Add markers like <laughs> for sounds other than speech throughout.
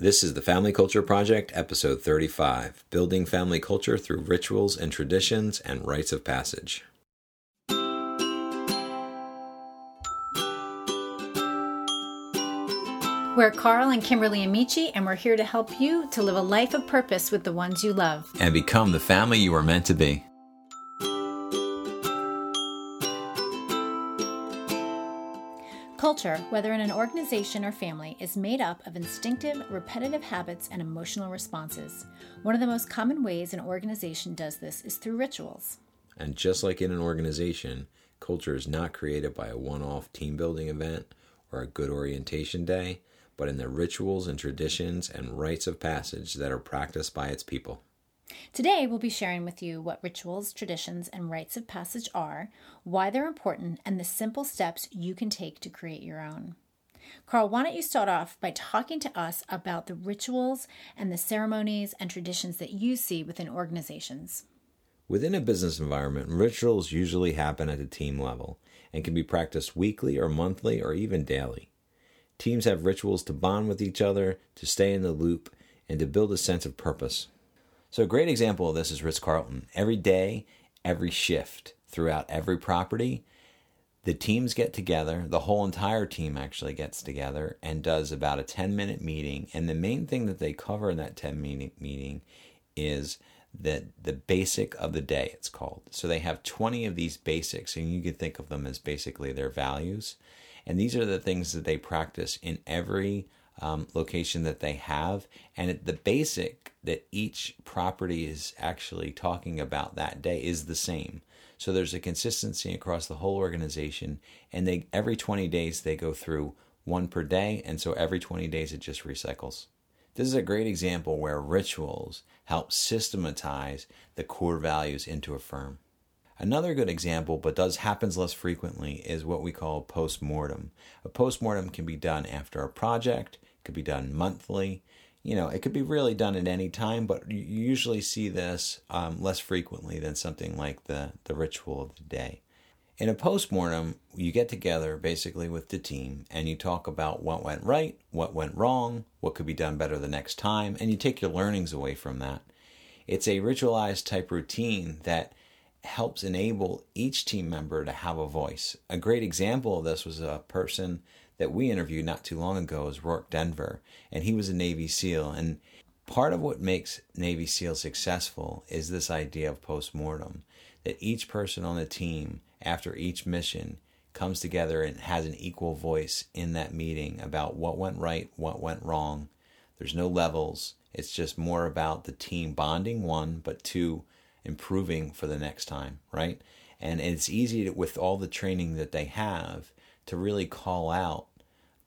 This is the Family Culture Project, episode 35 Building Family Culture Through Rituals and Traditions and Rites of Passage. We're Carl and Kimberly Amici, and we're here to help you to live a life of purpose with the ones you love. And become the family you are meant to be. Culture, whether in an organization or family, is made up of instinctive, repetitive habits and emotional responses. One of the most common ways an organization does this is through rituals. And just like in an organization, culture is not created by a one off team building event or a good orientation day but in the rituals and traditions and rites of passage that are practiced by its people. Today, we'll be sharing with you what rituals, traditions, and rites of passage are, why they're important, and the simple steps you can take to create your own. Carl, why don't you start off by talking to us about the rituals and the ceremonies and traditions that you see within organizations? Within a business environment, rituals usually happen at the team level and can be practiced weekly or monthly or even daily. Teams have rituals to bond with each other, to stay in the loop, and to build a sense of purpose. So, a great example of this is Ritz Carlton. Every day, every shift, throughout every property, the teams get together, the whole entire team actually gets together and does about a 10 minute meeting. And the main thing that they cover in that 10 minute meeting is that the basic of the day, it's called. So they have 20 of these basics, and you can think of them as basically their values. And these are the things that they practice in every um, location that they have. And the basic that each property is actually talking about that day is the same. So there's a consistency across the whole organization. And they every 20 days they go through one per day. And so every 20 days it just recycles. This is a great example where rituals help systematize the core values into a firm. Another good example, but does happens less frequently, is what we call post-mortem. A post-mortem can be done after a project, could be done monthly. You know, it could be really done at any time, but you usually see this um, less frequently than something like the, the ritual of the day. In a post-mortem, you get together basically with the team and you talk about what went right, what went wrong, what could be done better the next time, and you take your learnings away from that. It's a ritualized type routine that helps enable each team member to have a voice. A great example of this was a person that we interviewed not too long ago is Rorke Denver, and he was a Navy SEAL. And part of what makes Navy SEAL successful is this idea of postmortem that each person on the team after each mission comes together and has an equal voice in that meeting about what went right, what went wrong. There's no levels. It's just more about the team bonding, one, but two, improving for the next time, right? And it's easy to, with all the training that they have to really call out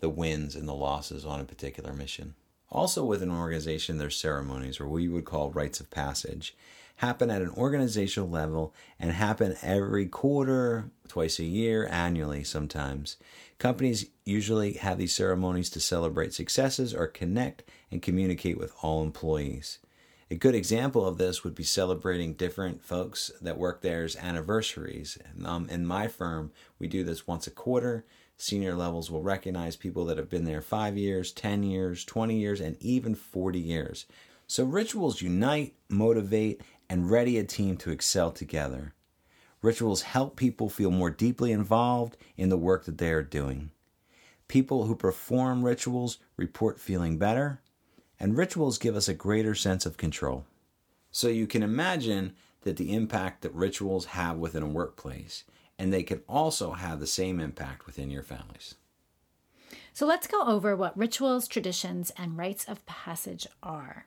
the wins and the losses on a particular mission. Also, with an organization, there's ceremonies, or we would call rites of passage, happen at an organizational level and happen every quarter, twice a year, annually sometimes. Companies usually have these ceremonies to celebrate successes or connect and communicate with all employees. A good example of this would be celebrating different folks that work there's anniversaries. Um, in my firm, we do this once a quarter. Senior levels will recognize people that have been there five years, 10 years, 20 years, and even 40 years. So rituals unite, motivate, and ready a team to excel together. Rituals help people feel more deeply involved in the work that they are doing. People who perform rituals report feeling better, and rituals give us a greater sense of control. So you can imagine that the impact that rituals have within a workplace, and they can also have the same impact within your families. So let's go over what rituals, traditions, and rites of passage are.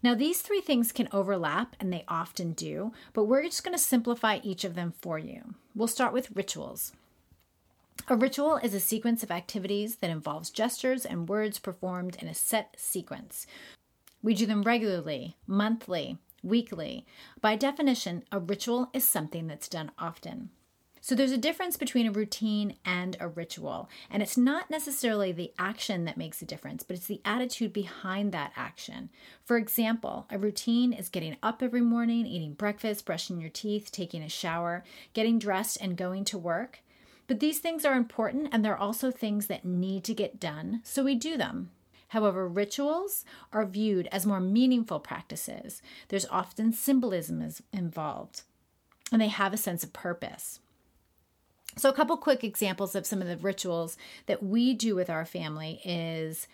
Now, these three things can overlap, and they often do, but we're just going to simplify each of them for you. We'll start with rituals. A ritual is a sequence of activities that involves gestures and words performed in a set sequence. We do them regularly, monthly, weekly. By definition, a ritual is something that's done often. So there's a difference between a routine and a ritual. And it's not necessarily the action that makes a difference, but it's the attitude behind that action. For example, a routine is getting up every morning, eating breakfast, brushing your teeth, taking a shower, getting dressed, and going to work. But these things are important and they're also things that need to get done, so we do them. However, rituals are viewed as more meaningful practices. There's often symbolism involved, and they have a sense of purpose. So, a couple quick examples of some of the rituals that we do with our family is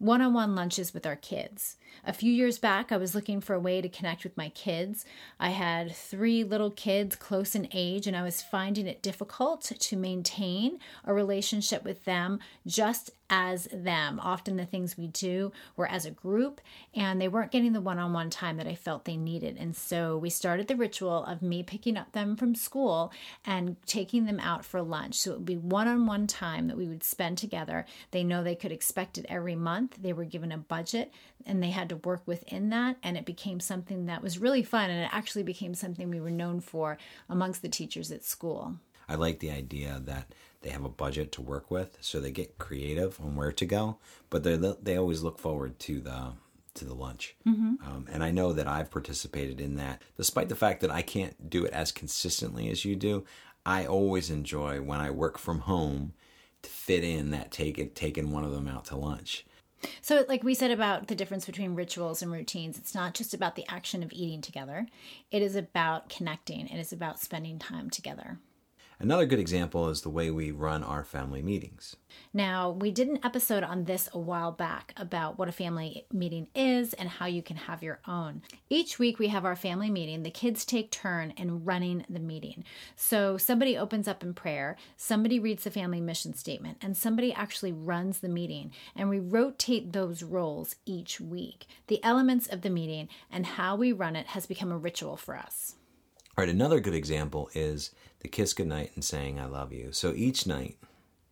one on one lunches with our kids. A few years back, I was looking for a way to connect with my kids. I had three little kids close in age, and I was finding it difficult to maintain a relationship with them just as them. Often the things we do were as a group, and they weren't getting the one on one time that I felt they needed. And so we started the ritual of me picking up them from school and taking them out for lunch. So it would be one on one time that we would spend together. They know they could expect it every month. They were given a budget and they had to work within that. And it became something that was really fun. And it actually became something we were known for amongst the teachers at school. I like the idea that they have a budget to work with, so they get creative on where to go. But they they always look forward to the to the lunch. Mm-hmm. Um, and I know that I've participated in that, despite the fact that I can't do it as consistently as you do. I always enjoy when I work from home to fit in that take taking one of them out to lunch. So, like we said about the difference between rituals and routines, it's not just about the action of eating together. It is about connecting. It is about spending time together. Another good example is the way we run our family meetings. Now, we did an episode on this a while back about what a family meeting is and how you can have your own. Each week we have our family meeting. The kids take turn in running the meeting. So somebody opens up in prayer, somebody reads the family mission statement, and somebody actually runs the meeting. And we rotate those roles each week. The elements of the meeting and how we run it has become a ritual for us. All right, another good example is the kiss goodnight and saying I love you. So each night,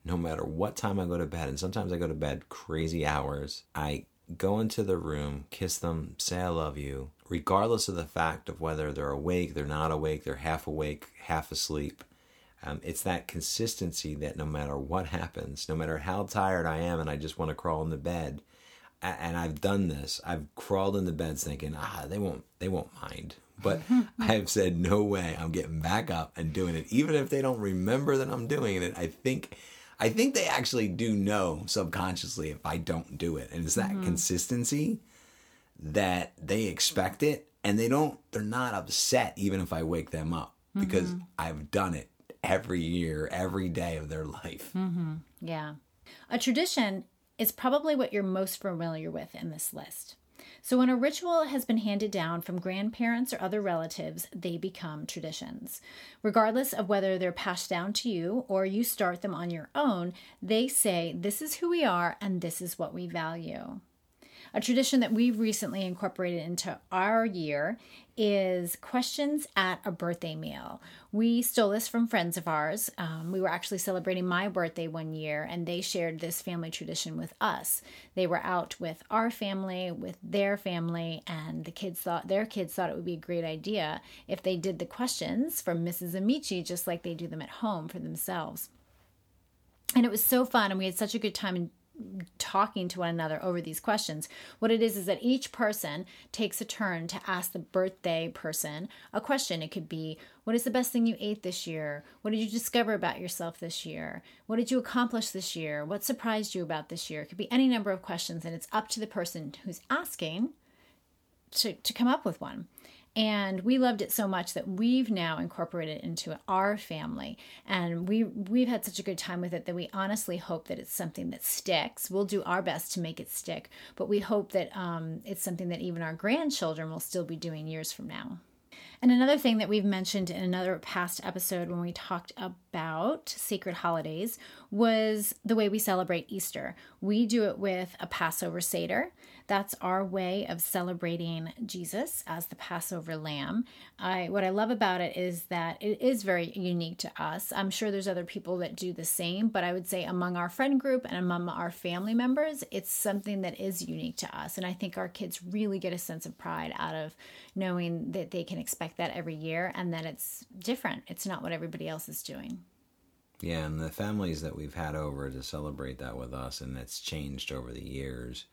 no matter what time I go to bed, and sometimes I go to bed crazy hours, I go into the room, kiss them, say I love you, regardless of the fact of whether they're awake, they're not awake, they're half awake, half asleep. Um, it's that consistency that no matter what <laughs> happens, no matter how tired I am and I just want to crawl in the bed, and I've done this, I've crawled in the beds thinking, ah, they won't, they won't mind. But <laughs> I've said, no way, I'm getting back up and doing it. Even if they don't remember that I'm doing it, I think I think they actually do know subconsciously if I don't do it. And it's that mm-hmm. consistency that they expect it and they don't they're not upset even if I wake them up because mm-hmm. I've done it every year, every day of their life. Mm-hmm. Yeah. A tradition is probably what you're most familiar with in this list. So, when a ritual has been handed down from grandparents or other relatives, they become traditions. Regardless of whether they're passed down to you or you start them on your own, they say, This is who we are and this is what we value. A tradition that we've recently incorporated into our year is questions at a birthday meal. We stole this from friends of ours. Um, we were actually celebrating my birthday one year, and they shared this family tradition with us. They were out with our family, with their family, and the kids thought their kids thought it would be a great idea if they did the questions from Mrs. Amici just like they do them at home for themselves. And it was so fun, and we had such a good time talking to one another over these questions. What it is is that each person takes a turn to ask the birthday person a question. It could be, What is the best thing you ate this year? What did you discover about yourself this year? What did you accomplish this year? What surprised you about this year? It could be any number of questions, and it's up to the person who's asking to, to come up with one. And we loved it so much that we've now incorporated it into our family. And we we've had such a good time with it that we honestly hope that it's something that sticks. We'll do our best to make it stick, but we hope that um, it's something that even our grandchildren will still be doing years from now. And another thing that we've mentioned in another past episode when we talked about sacred holidays was the way we celebrate Easter. We do it with a Passover Seder. That's our way of celebrating Jesus as the Passover lamb. I what I love about it is that it is very unique to us. I'm sure there's other people that do the same, but I would say among our friend group and among our family members, it's something that is unique to us. And I think our kids really get a sense of pride out of knowing that they can expect that every year and that it's different. It's not what everybody else is doing. Yeah, and the families that we've had over to celebrate that with us, and it's changed over the years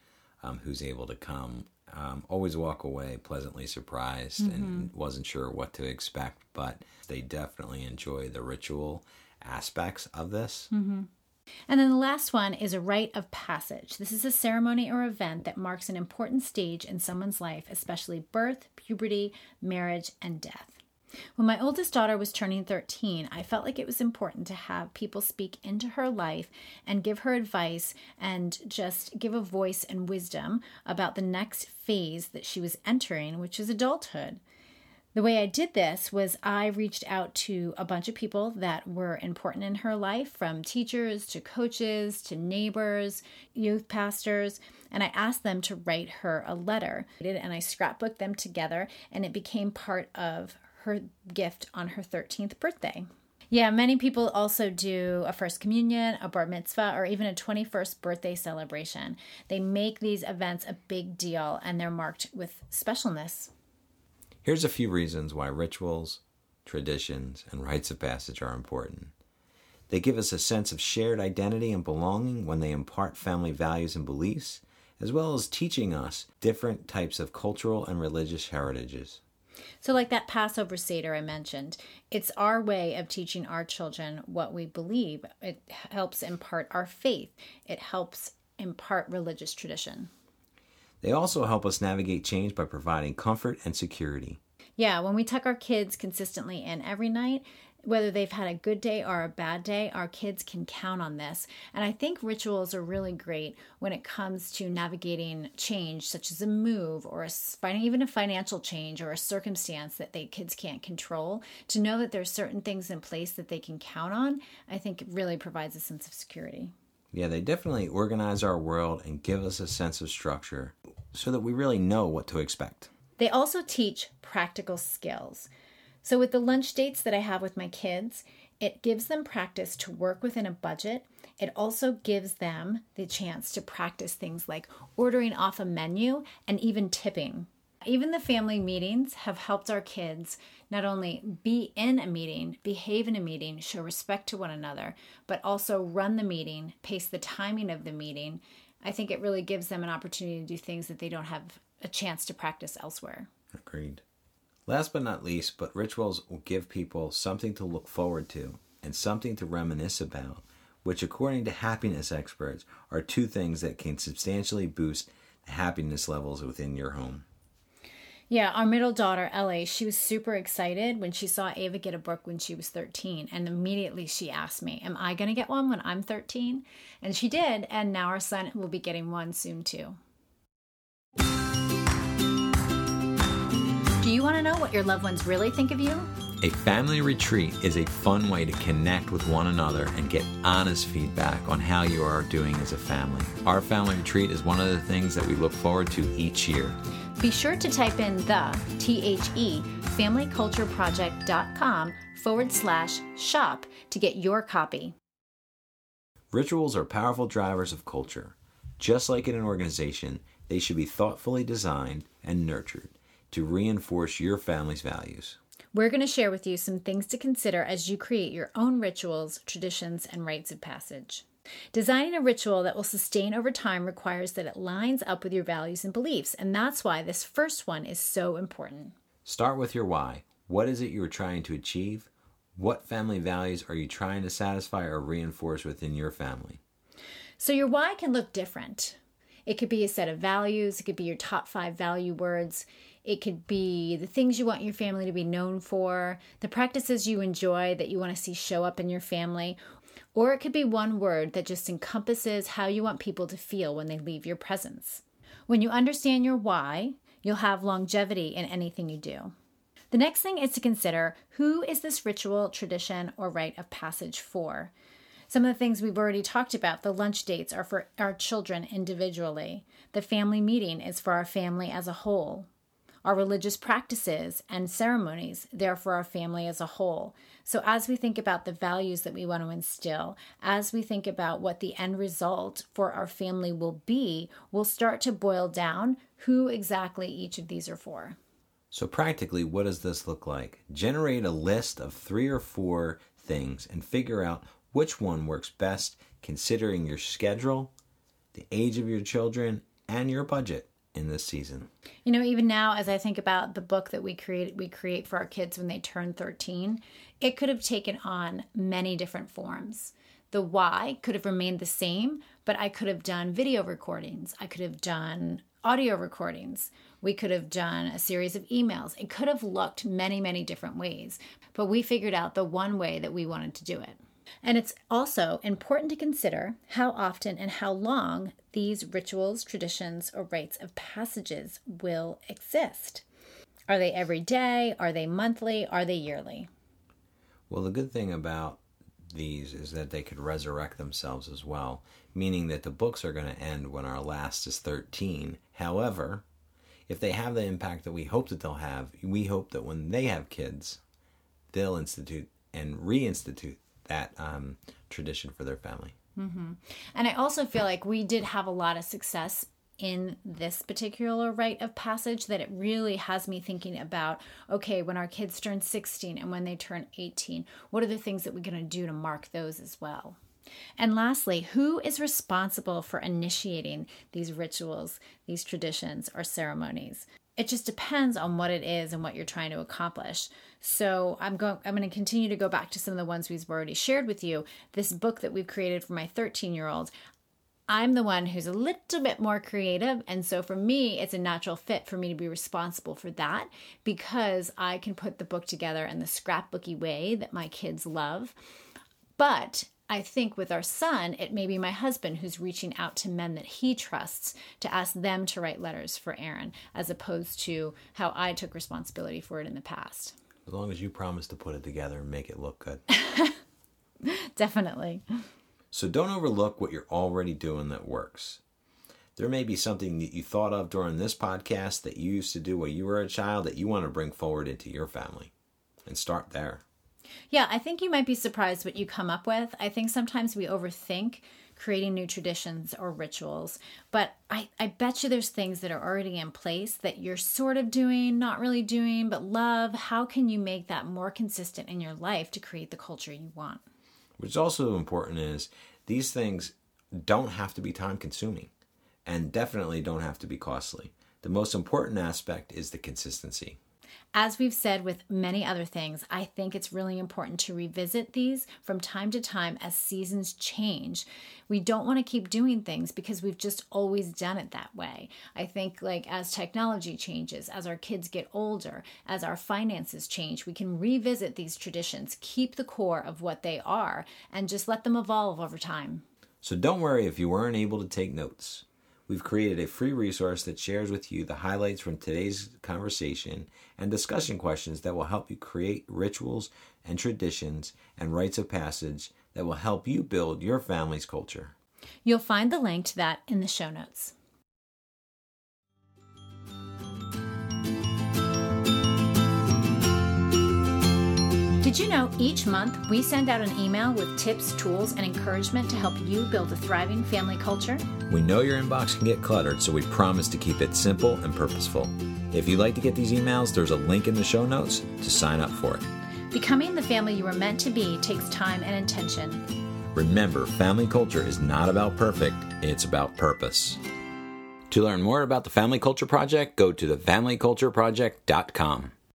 um, who's able to come um, always walk away pleasantly surprised mm-hmm. and wasn't sure what to expect, but they definitely enjoy the ritual aspects of this. Mm-hmm. And then the last one is a rite of passage. This is a ceremony or event that marks an important stage in someone's life, especially birth, puberty, marriage, and death. When my oldest daughter was turning 13, I felt like it was important to have people speak into her life and give her advice and just give a voice and wisdom about the next phase that she was entering, which is adulthood. The way I did this was I reached out to a bunch of people that were important in her life, from teachers to coaches to neighbors, youth pastors, and I asked them to write her a letter. And I scrapbooked them together, and it became part of her gift on her 13th birthday. Yeah, many people also do a first communion, a bar mitzvah, or even a 21st birthday celebration. They make these events a big deal and they're marked with specialness. Here's a few reasons why rituals, traditions, and rites of passage are important. They give us a sense of shared identity and belonging when they impart family values and beliefs, as well as teaching us different types of cultural and religious heritages. So, like that Passover Seder I mentioned, it's our way of teaching our children what we believe. It helps impart our faith, it helps impart religious tradition. They also help us navigate change by providing comfort and security. Yeah, when we tuck our kids consistently in every night, whether they've had a good day or a bad day, our kids can count on this. And I think rituals are really great when it comes to navigating change, such as a move or a, even a financial change or a circumstance that they kids can't control. To know that there's certain things in place that they can count on, I think it really provides a sense of security. Yeah, they definitely organize our world and give us a sense of structure so that we really know what to expect. They also teach practical skills. So, with the lunch dates that I have with my kids, it gives them practice to work within a budget. It also gives them the chance to practice things like ordering off a menu and even tipping. Even the family meetings have helped our kids not only be in a meeting, behave in a meeting, show respect to one another, but also run the meeting, pace the timing of the meeting. I think it really gives them an opportunity to do things that they don't have a chance to practice elsewhere. Agreed. Last but not least, but rituals will give people something to look forward to and something to reminisce about, which, according to happiness experts, are two things that can substantially boost the happiness levels within your home. Yeah, our middle daughter, Ellie, she was super excited when she saw Ava get a book when she was 13. And immediately she asked me, Am I going to get one when I'm 13? And she did. And now our son will be getting one soon too. Want to know what your loved ones really think of you? A family retreat is a fun way to connect with one another and get honest feedback on how you are doing as a family. Our family retreat is one of the things that we look forward to each year. Be sure to type in the T-H-E familycultureproject.com forward slash shop to get your copy. Rituals are powerful drivers of culture. Just like in an organization, they should be thoughtfully designed and nurtured to reinforce your family's values. We're going to share with you some things to consider as you create your own rituals, traditions, and rites of passage. Designing a ritual that will sustain over time requires that it lines up with your values and beliefs, and that's why this first one is so important. Start with your why. What is it you are trying to achieve? What family values are you trying to satisfy or reinforce within your family? So, your why can look different. It could be a set of values, it could be your top five value words, it could be the things you want your family to be known for, the practices you enjoy that you want to see show up in your family, or it could be one word that just encompasses how you want people to feel when they leave your presence. When you understand your why, you'll have longevity in anything you do. The next thing is to consider who is this ritual, tradition, or rite of passage for? Some of the things we've already talked about the lunch dates are for our children individually, the family meeting is for our family as a whole. Our religious practices and ceremonies, they're for our family as a whole. So, as we think about the values that we want to instill, as we think about what the end result for our family will be, we'll start to boil down who exactly each of these are for. So, practically, what does this look like? Generate a list of three or four things and figure out which one works best considering your schedule, the age of your children, and your budget in this season. You know, even now as I think about the book that we create we create for our kids when they turn 13, it could have taken on many different forms. The why could have remained the same, but I could have done video recordings. I could have done audio recordings. We could have done a series of emails. It could have looked many, many different ways, but we figured out the one way that we wanted to do it. And it's also important to consider how often and how long these rituals, traditions, or rites of passages will exist. Are they every day? Are they monthly? Are they yearly? Well, the good thing about these is that they could resurrect themselves as well, meaning that the books are going to end when our last is 13. However, if they have the impact that we hope that they'll have, we hope that when they have kids, they'll institute and reinstitute that um, tradition for their family. Mm-hmm. And I also feel like we did have a lot of success in this particular rite of passage that it really has me thinking about okay, when our kids turn 16 and when they turn 18, what are the things that we're going to do to mark those as well? And lastly, who is responsible for initiating these rituals, these traditions, or ceremonies? It just depends on what it is and what you're trying to accomplish. So I'm going I'm going to continue to go back to some of the ones we've already shared with you. This book that we've created for my 13-year-old, I'm the one who's a little bit more creative. And so for me, it's a natural fit for me to be responsible for that because I can put the book together in the scrapbooky way that my kids love. But I think with our son, it may be my husband who's reaching out to men that he trusts to ask them to write letters for Aaron, as opposed to how I took responsibility for it in the past. As long as you promise to put it together and make it look good. <laughs> Definitely. So don't overlook what you're already doing that works. There may be something that you thought of during this podcast that you used to do when you were a child that you want to bring forward into your family. And start there. Yeah, I think you might be surprised what you come up with. I think sometimes we overthink creating new traditions or rituals, but I, I bet you there's things that are already in place that you're sort of doing, not really doing, but love. How can you make that more consistent in your life to create the culture you want? What's also important is these things don't have to be time consuming and definitely don't have to be costly. The most important aspect is the consistency. As we've said with many other things, I think it's really important to revisit these from time to time as seasons change. We don't want to keep doing things because we've just always done it that way. I think, like, as technology changes, as our kids get older, as our finances change, we can revisit these traditions, keep the core of what they are, and just let them evolve over time. So don't worry if you weren't able to take notes we've created a free resource that shares with you the highlights from today's conversation and discussion questions that will help you create rituals and traditions and rites of passage that will help you build your family's culture. You'll find the link to that in the show notes. Did you know each month we send out an email with tips, tools, and encouragement to help you build a thriving family culture? We know your inbox can get cluttered, so we promise to keep it simple and purposeful. If you'd like to get these emails, there's a link in the show notes to sign up for it. Becoming the family you were meant to be takes time and intention. Remember, family culture is not about perfect, it's about purpose. To learn more about the Family Culture Project, go to thefamilycultureproject.com.